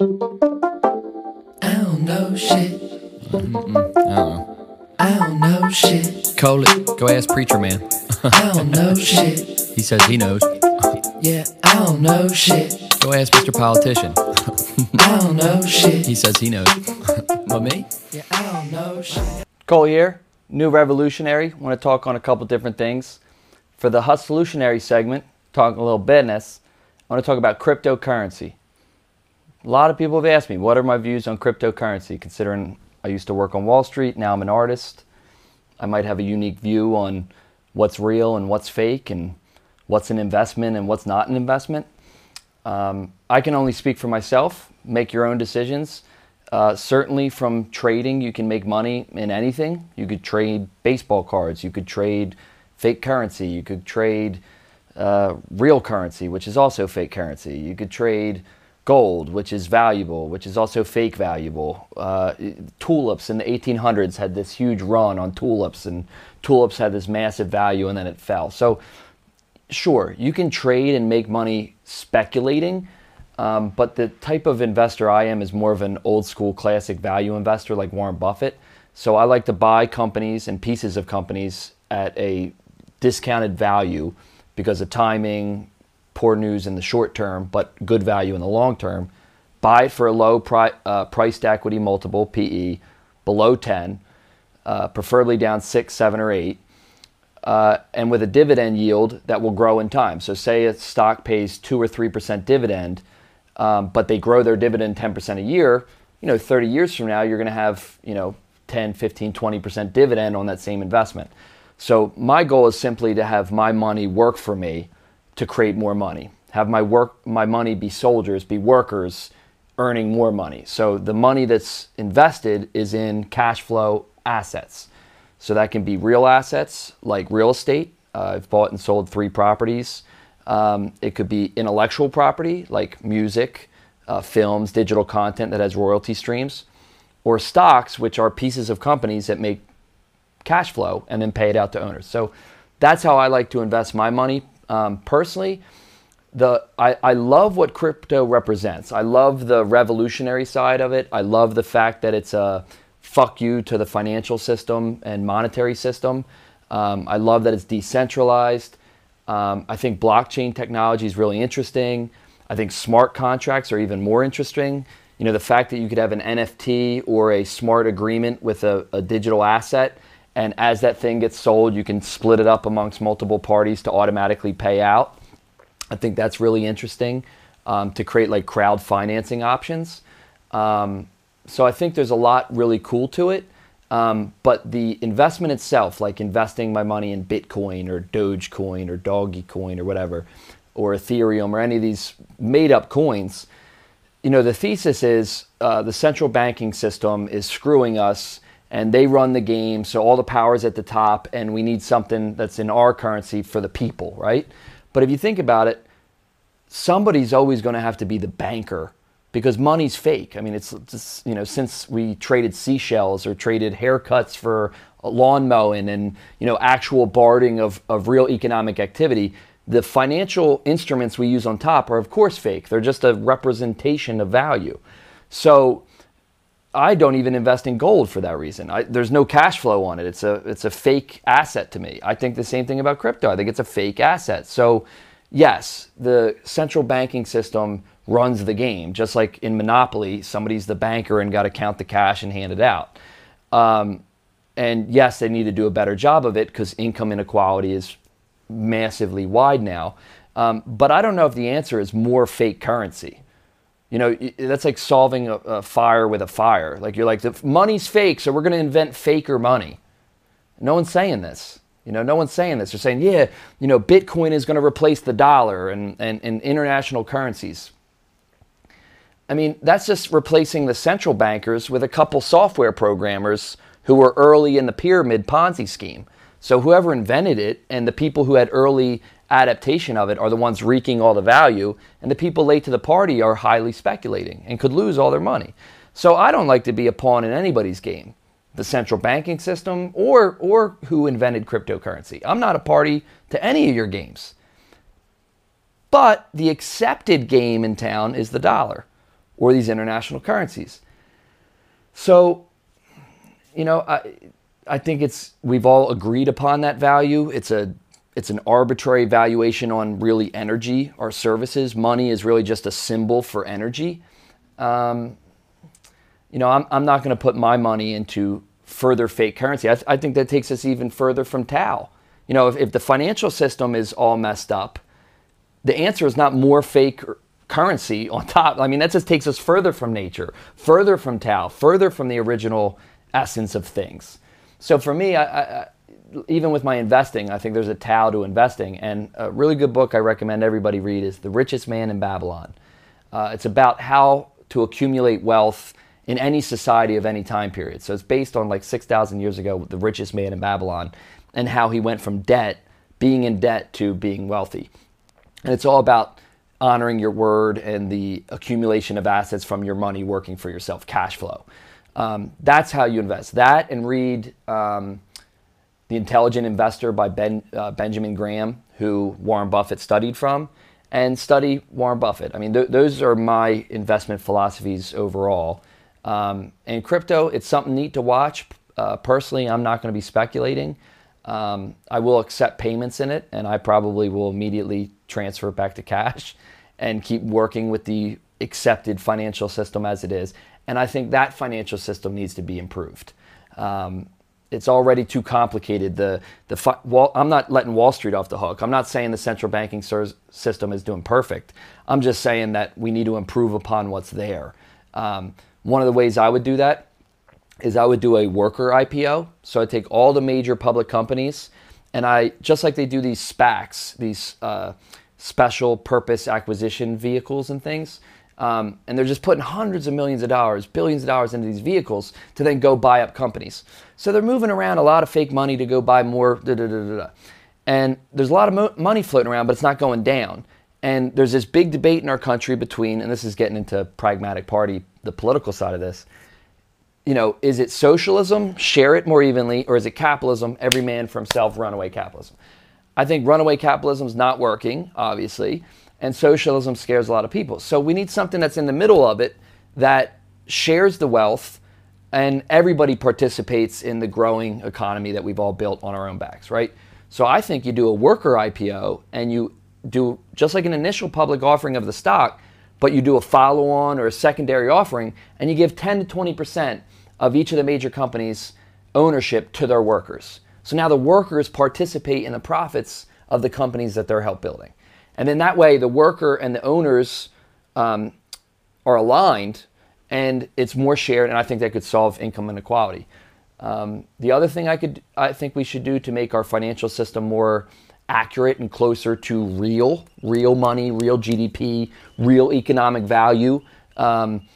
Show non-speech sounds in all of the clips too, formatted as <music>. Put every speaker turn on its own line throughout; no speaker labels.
I don't know shit.
I don't know.
I don't know shit.
Call it. Go ask Preacher Man.
I don't know shit. <laughs>
He says he knows.
Yeah, I don't know shit.
Go ask Mr. Politician.
I don't know shit.
He says he knows. <laughs> What, me?
Yeah, I don't know shit.
Cole here, new revolutionary. Want to talk on a couple different things. For the Hustolutionary segment, talking a little business, I want to talk about cryptocurrency. A lot of people have asked me, what are my views on cryptocurrency? Considering I used to work on Wall Street, now I'm an artist. I might have a unique view on what's real and what's fake and what's an investment and what's not an investment. Um, I can only speak for myself, make your own decisions. Uh, certainly, from trading, you can make money in anything. You could trade baseball cards, you could trade fake currency, you could trade uh, real currency, which is also fake currency. You could trade gold, which is valuable, which is also fake valuable. Uh, tulips in the 1800s had this huge run on tulips, and tulips had this massive value, and then it fell. So, sure, you can trade and make money speculating. Um, but the type of investor I am is more of an old school classic value investor like Warren Buffett. So I like to buy companies and pieces of companies at a discounted value because of timing, poor news in the short term, but good value in the long term. Buy it for a low pri- uh, priced equity multiple, PE, below 10, uh, preferably down 6, 7, or 8 uh, and with a dividend yield that will grow in time. So, say a stock pays two or three percent dividend, um, but they grow their dividend 10% a year. You know, 30 years from now, you're going to have you know 10, 15, 20% dividend on that same investment. So, my goal is simply to have my money work for me to create more money. Have my work, my money be soldiers, be workers, earning more money. So, the money that's invested is in cash flow assets. So that can be real assets like real estate. Uh, I've bought and sold three properties. Um, it could be intellectual property like music, uh, films, digital content that has royalty streams, or stocks, which are pieces of companies that make cash flow and then pay it out to owners. So that's how I like to invest my money um, personally. The I, I love what crypto represents. I love the revolutionary side of it. I love the fact that it's a fuck you to the financial system and monetary system. Um, I love that it's decentralized. Um, I think blockchain technology is really interesting. I think smart contracts are even more interesting. You know, the fact that you could have an NFT or a smart agreement with a, a digital asset, and as that thing gets sold, you can split it up amongst multiple parties to automatically pay out. I think that's really interesting um, to create like crowd financing options. Um, so I think there's a lot really cool to it. Um, but the investment itself, like investing my money in Bitcoin or Dogecoin or Dogecoin or whatever, or Ethereum or any of these made up coins, you know, the thesis is uh, the central banking system is screwing us and they run the game. So all the power's at the top and we need something that's in our currency for the people, right? But if you think about it, somebody's always going to have to be the banker because money's fake. I mean, it's just, you know, since we traded seashells or traded haircuts for lawn mowing and, you know, actual bartering of, of real economic activity, the financial instruments we use on top are, of course, fake. They're just a representation of value. So I don't even invest in gold for that reason. I, there's no cash flow on it. It's a, it's a fake asset to me. I think the same thing about crypto. I think it's a fake asset. So, yes, the central banking system runs the game. Just like in Monopoly, somebody's the banker and got to count the cash and hand it out. Um, and yes, they need to do a better job of it because income inequality is massively wide now. Um, but I don't know if the answer is more fake currency. You know, that's like solving a, a fire with a fire. Like you're like, the money's fake, so we're going to invent faker money. No one's saying this. You know, no one's saying this. They're saying, yeah, you know, Bitcoin is going to replace the dollar and, and, and international currencies. I mean, that's just replacing the central bankers with a couple software programmers who were early in the pyramid Ponzi scheme. So whoever invented it and the people who had early adaptation of it are the ones wreaking all the value, and the people late to the party are highly speculating and could lose all their money. So I don't like to be a pawn in anybody's game, the central banking system or or who invented cryptocurrency. I'm not a party to any of your games. But the accepted game in town is the dollar or these international currencies. So, you know, I I think it's we've all agreed upon that value. It's a it's an arbitrary valuation on really energy or services. Money is really just a symbol for energy. Um, you know, I'm, I'm not going to put my money into further fake currency. I, I, think that takes us even further from Tao. You know, if, if the financial system is all messed up, the answer is not more fake currency <laughs> on top. I mean, that just takes us further from nature, further from Tao, further from the original essence of things. So for me, I, I, even with my investing, I think there's a Tao to investing. And a really good book I recommend everybody read is The Richest Man in Babylon. Uh, it's about how to accumulate wealth in any society of any time period. So it's based on like 6,000 years ago, the richest man in Babylon, and how he went from debt, being in debt, to being wealthy. And it's all about honoring your word and the accumulation of assets from your money working for yourself, cash flow. Um, that's how you invest. That and read um, The Intelligent Investor by ben, uh, Benjamin Graham, who Warren Buffett studied from, and study Warren Buffett. I mean, th- those are my investment philosophies overall. Um, and crypto, it's something neat to watch. Uh, personally, I'm not going to be speculating. Um, I will accept payments in it, and I probably will immediately transfer it back to cash and keep working with the accepted financial system as it is. And I think that financial system needs to be improved. Um, it's already too complicated. The the fi- wall, I'm not letting Wall Street off the hook. I'm not saying the central banking system is doing perfect. I'm just saying that we need to improve upon what's there. Um, one of the ways I would do that is I would do a worker IPO. So I take all the major public companies and I, just like they do these SPACs, these uh, special purpose acquisition vehicles and things, um, and they're just putting hundreds of millions of dollars, billions of dollars into these vehicles to then go buy up companies. So they're moving around a lot of fake money to go buy more. Da, da, da, and there's a lot of mo- money floating around, but it's not going down. And there's this big debate in our country between, and this is getting into pragmatic party, the political side of this. You know, is it socialism, share it more evenly, or is it capitalism, every man for himself, runaway capitalism? I think runaway capitalism is not working, obviously, and socialism scares a lot of people. So we need something that's in the middle of it that shares the wealth and everybody participates in the growing economy that we've all built on our own backs, right? So I think you do a worker IPO and you do just like an initial public offering of the stock, but you do a follow on or a secondary offering and you give 10 to 20% of each of the major companies' ownership to their workers. So now the workers participate in the profits of the companies that they're help building. And then that way, the worker and the owners um, are aligned and it's more shared. And I think that could solve income inequality. Um, the other thing I could, I think we should do to make our financial system more accurate and closer to real, real money, real GDP, real economic value. Um,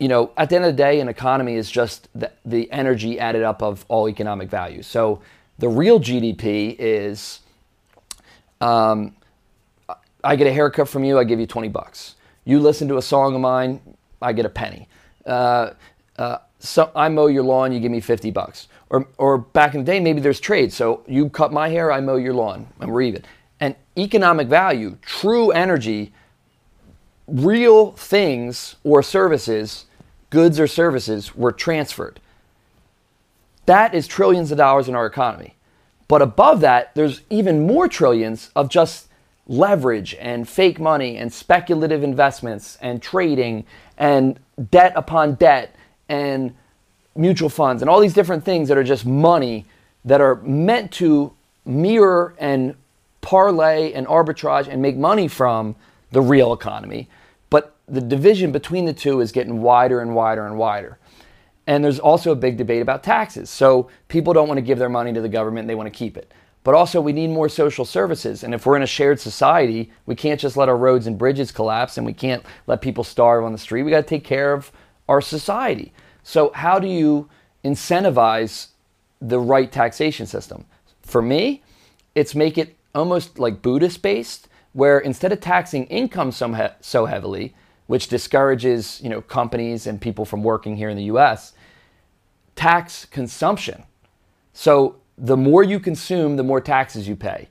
you know, at the end of the day, an economy is just the, the energy added up of all economic value. So the real GDP is um, I get a haircut from you, I give you 20 bucks. You listen to a song of mine, I get a penny. Uh, uh, so I mow your lawn, you give me 50 bucks. Or, or back in the day, maybe there's trade. So you cut my hair, I mow your lawn, and we're even. And economic value, true energy, real things or services, goods or services, were transferred. That is trillions of dollars in our economy. But above that, there's even more trillions of just leverage and fake money and speculative investments and trading and debt upon debt and mutual funds and all these different things that are just money that are meant to mirror and parlay and arbitrage and make money from the real economy. But the division between the two is getting wider and wider and wider. And there's also a big debate about taxes. So people don't want to give their money to the government, they want to keep it. But also, we need more social services. And if we're in a shared society, we can't just let our roads and bridges collapse and we can't let people starve on the street. We got to take care of our society. So, how do you incentivize the right taxation system? For me, it's make it almost like Buddhist based, where instead of taxing income so, he- so heavily, which discourages you know companies and people from working here in the U.S., tax consumption. So the more you consume, the more taxes you pay.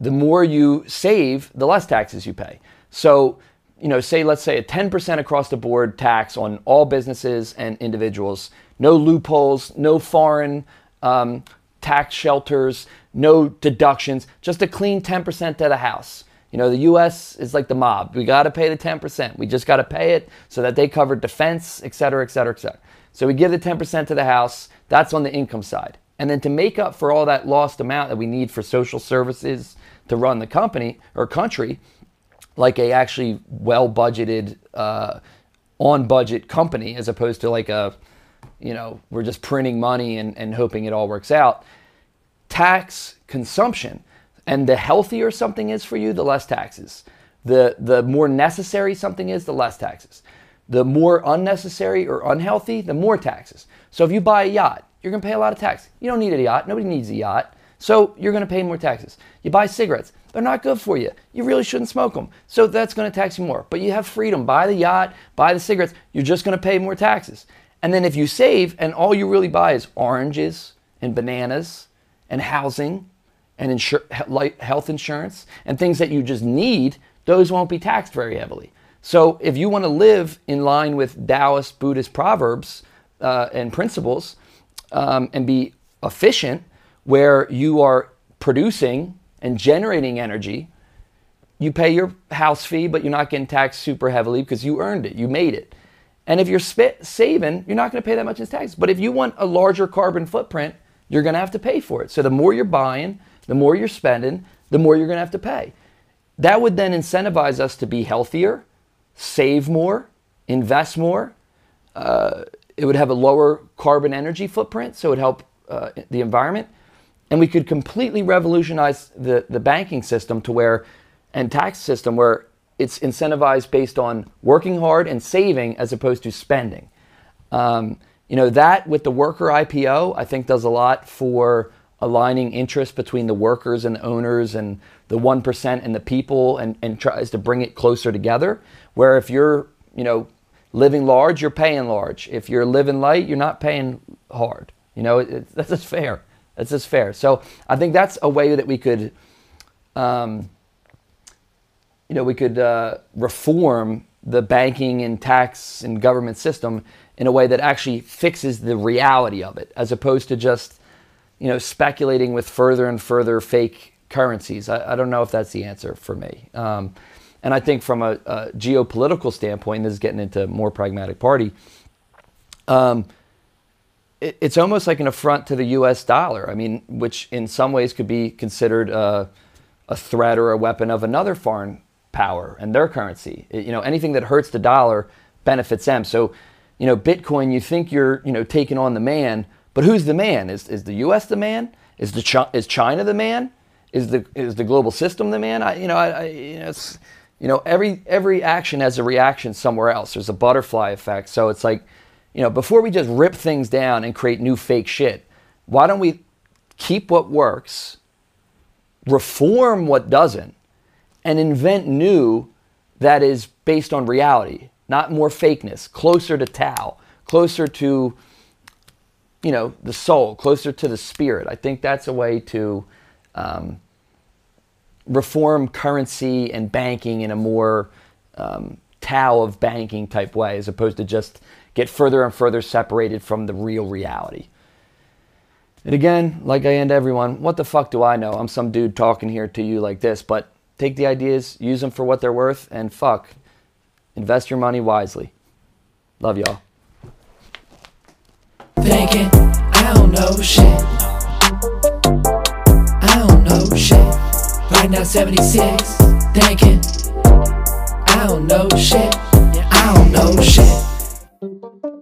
The more you save, the less taxes you pay. So you know, say let's say a 10% across the board tax on all businesses and individuals, no loopholes, no foreign um, tax shelters, no deductions, just a clean 10% to the house. You know, the U.S. is like the mob. We got to pay the 10%. We just got to pay it so that they cover defense, et cetera, et cetera, et cetera. So we give the 10% to the house. That's on the income side. And then to make up for all that lost amount that we need for social services to run the company or country, like a actually well budgeted, uh, on budget company, as opposed to like a, you know, we're just printing money and, and hoping it all works out. Tax consumption. And the healthier something is for you, the less taxes. The, the more necessary something is, the less taxes. The more unnecessary or unhealthy, the more taxes. So if you buy a yacht, you're going to pay a lot of tax. You don't need a yacht. Nobody needs a yacht. So you're going to pay more taxes. You buy cigarettes. They're not good for you. You really shouldn't smoke them. So that's going to tax you more. But you have freedom. Buy the yacht, buy the cigarettes. You're just going to pay more taxes. And then if you save and all you really buy is oranges and bananas and housing and insur- health insurance and things that you just need, those won't be taxed very heavily. So if you want to live in line with Taoist Buddhist proverbs uh, and principles um, and be efficient, where you are producing and generating energy, you pay your house fee, but you're not getting taxed super heavily because you earned it, you made it. And if you're sp- saving, you're not going to pay that much in tax. But if you want a larger carbon footprint, you're going to have to pay for it. So the more you're buying, the more you're spending, the more you're going to have to pay. That would then incentivize us to be healthier, save more, invest more. Uh, it would have a lower carbon energy footprint, so it would help uh, the environment. And we could completely revolutionize the, the banking system to where, and tax system where it's incentivized based on working hard and saving as opposed to spending. Um, you know, that with the worker IPO, I think does a lot for aligning interests between the workers and the owners and the 1% and the people and, and tries to bring it closer together. Where if you're, you know, living large, you're paying large. If you're living light, you're not paying hard. You know, it, that's just fair. That's just fair. So I think that's a way that we could, um, you know, we could uh, reform the banking and tax and government system in a way that actually fixes the reality of it, as opposed to just you know, speculating with further and further fake currencies. I, I don't know if that's the answer for me. Um, and I think from a, a, geopolitical standpoint, this is getting into more pragmatic party. Um, it, it's almost like an affront to the U.S. dollar. I mean, which in some ways could be considered a, a threat or a weapon of another foreign power and their currency. It, you know, anything that hurts the dollar benefits them. So, you know, Bitcoin, you think you're, you know, taking on the man, but who's the man? Is, is the U.S. the man? Is, the is China the man? Is the, is the global system the man? I, you know, I, I, you know, it's, you know, every, every action has a reaction somewhere else. There's a butterfly effect. So it's like, you know, before we just rip things down and create new fake shit, why don't we keep what works, reform what doesn't, and invent new that is based on reality, not more fakeness, closer to Tao, closer to you know, the soul, closer to the spirit. I think that's a way to um, reform currency and banking in a more um, Tao of banking type way, as opposed to just get further and further separated from the real reality. And again, like I end everyone, what the fuck do I know? I'm some dude talking here to you like this, but take the ideas, use them for what they're worth, and fuck, invest your money wisely. Love y'all
thinking, I don't know shit. Riding out 76, thinking, I don't know shit. I don't know shit.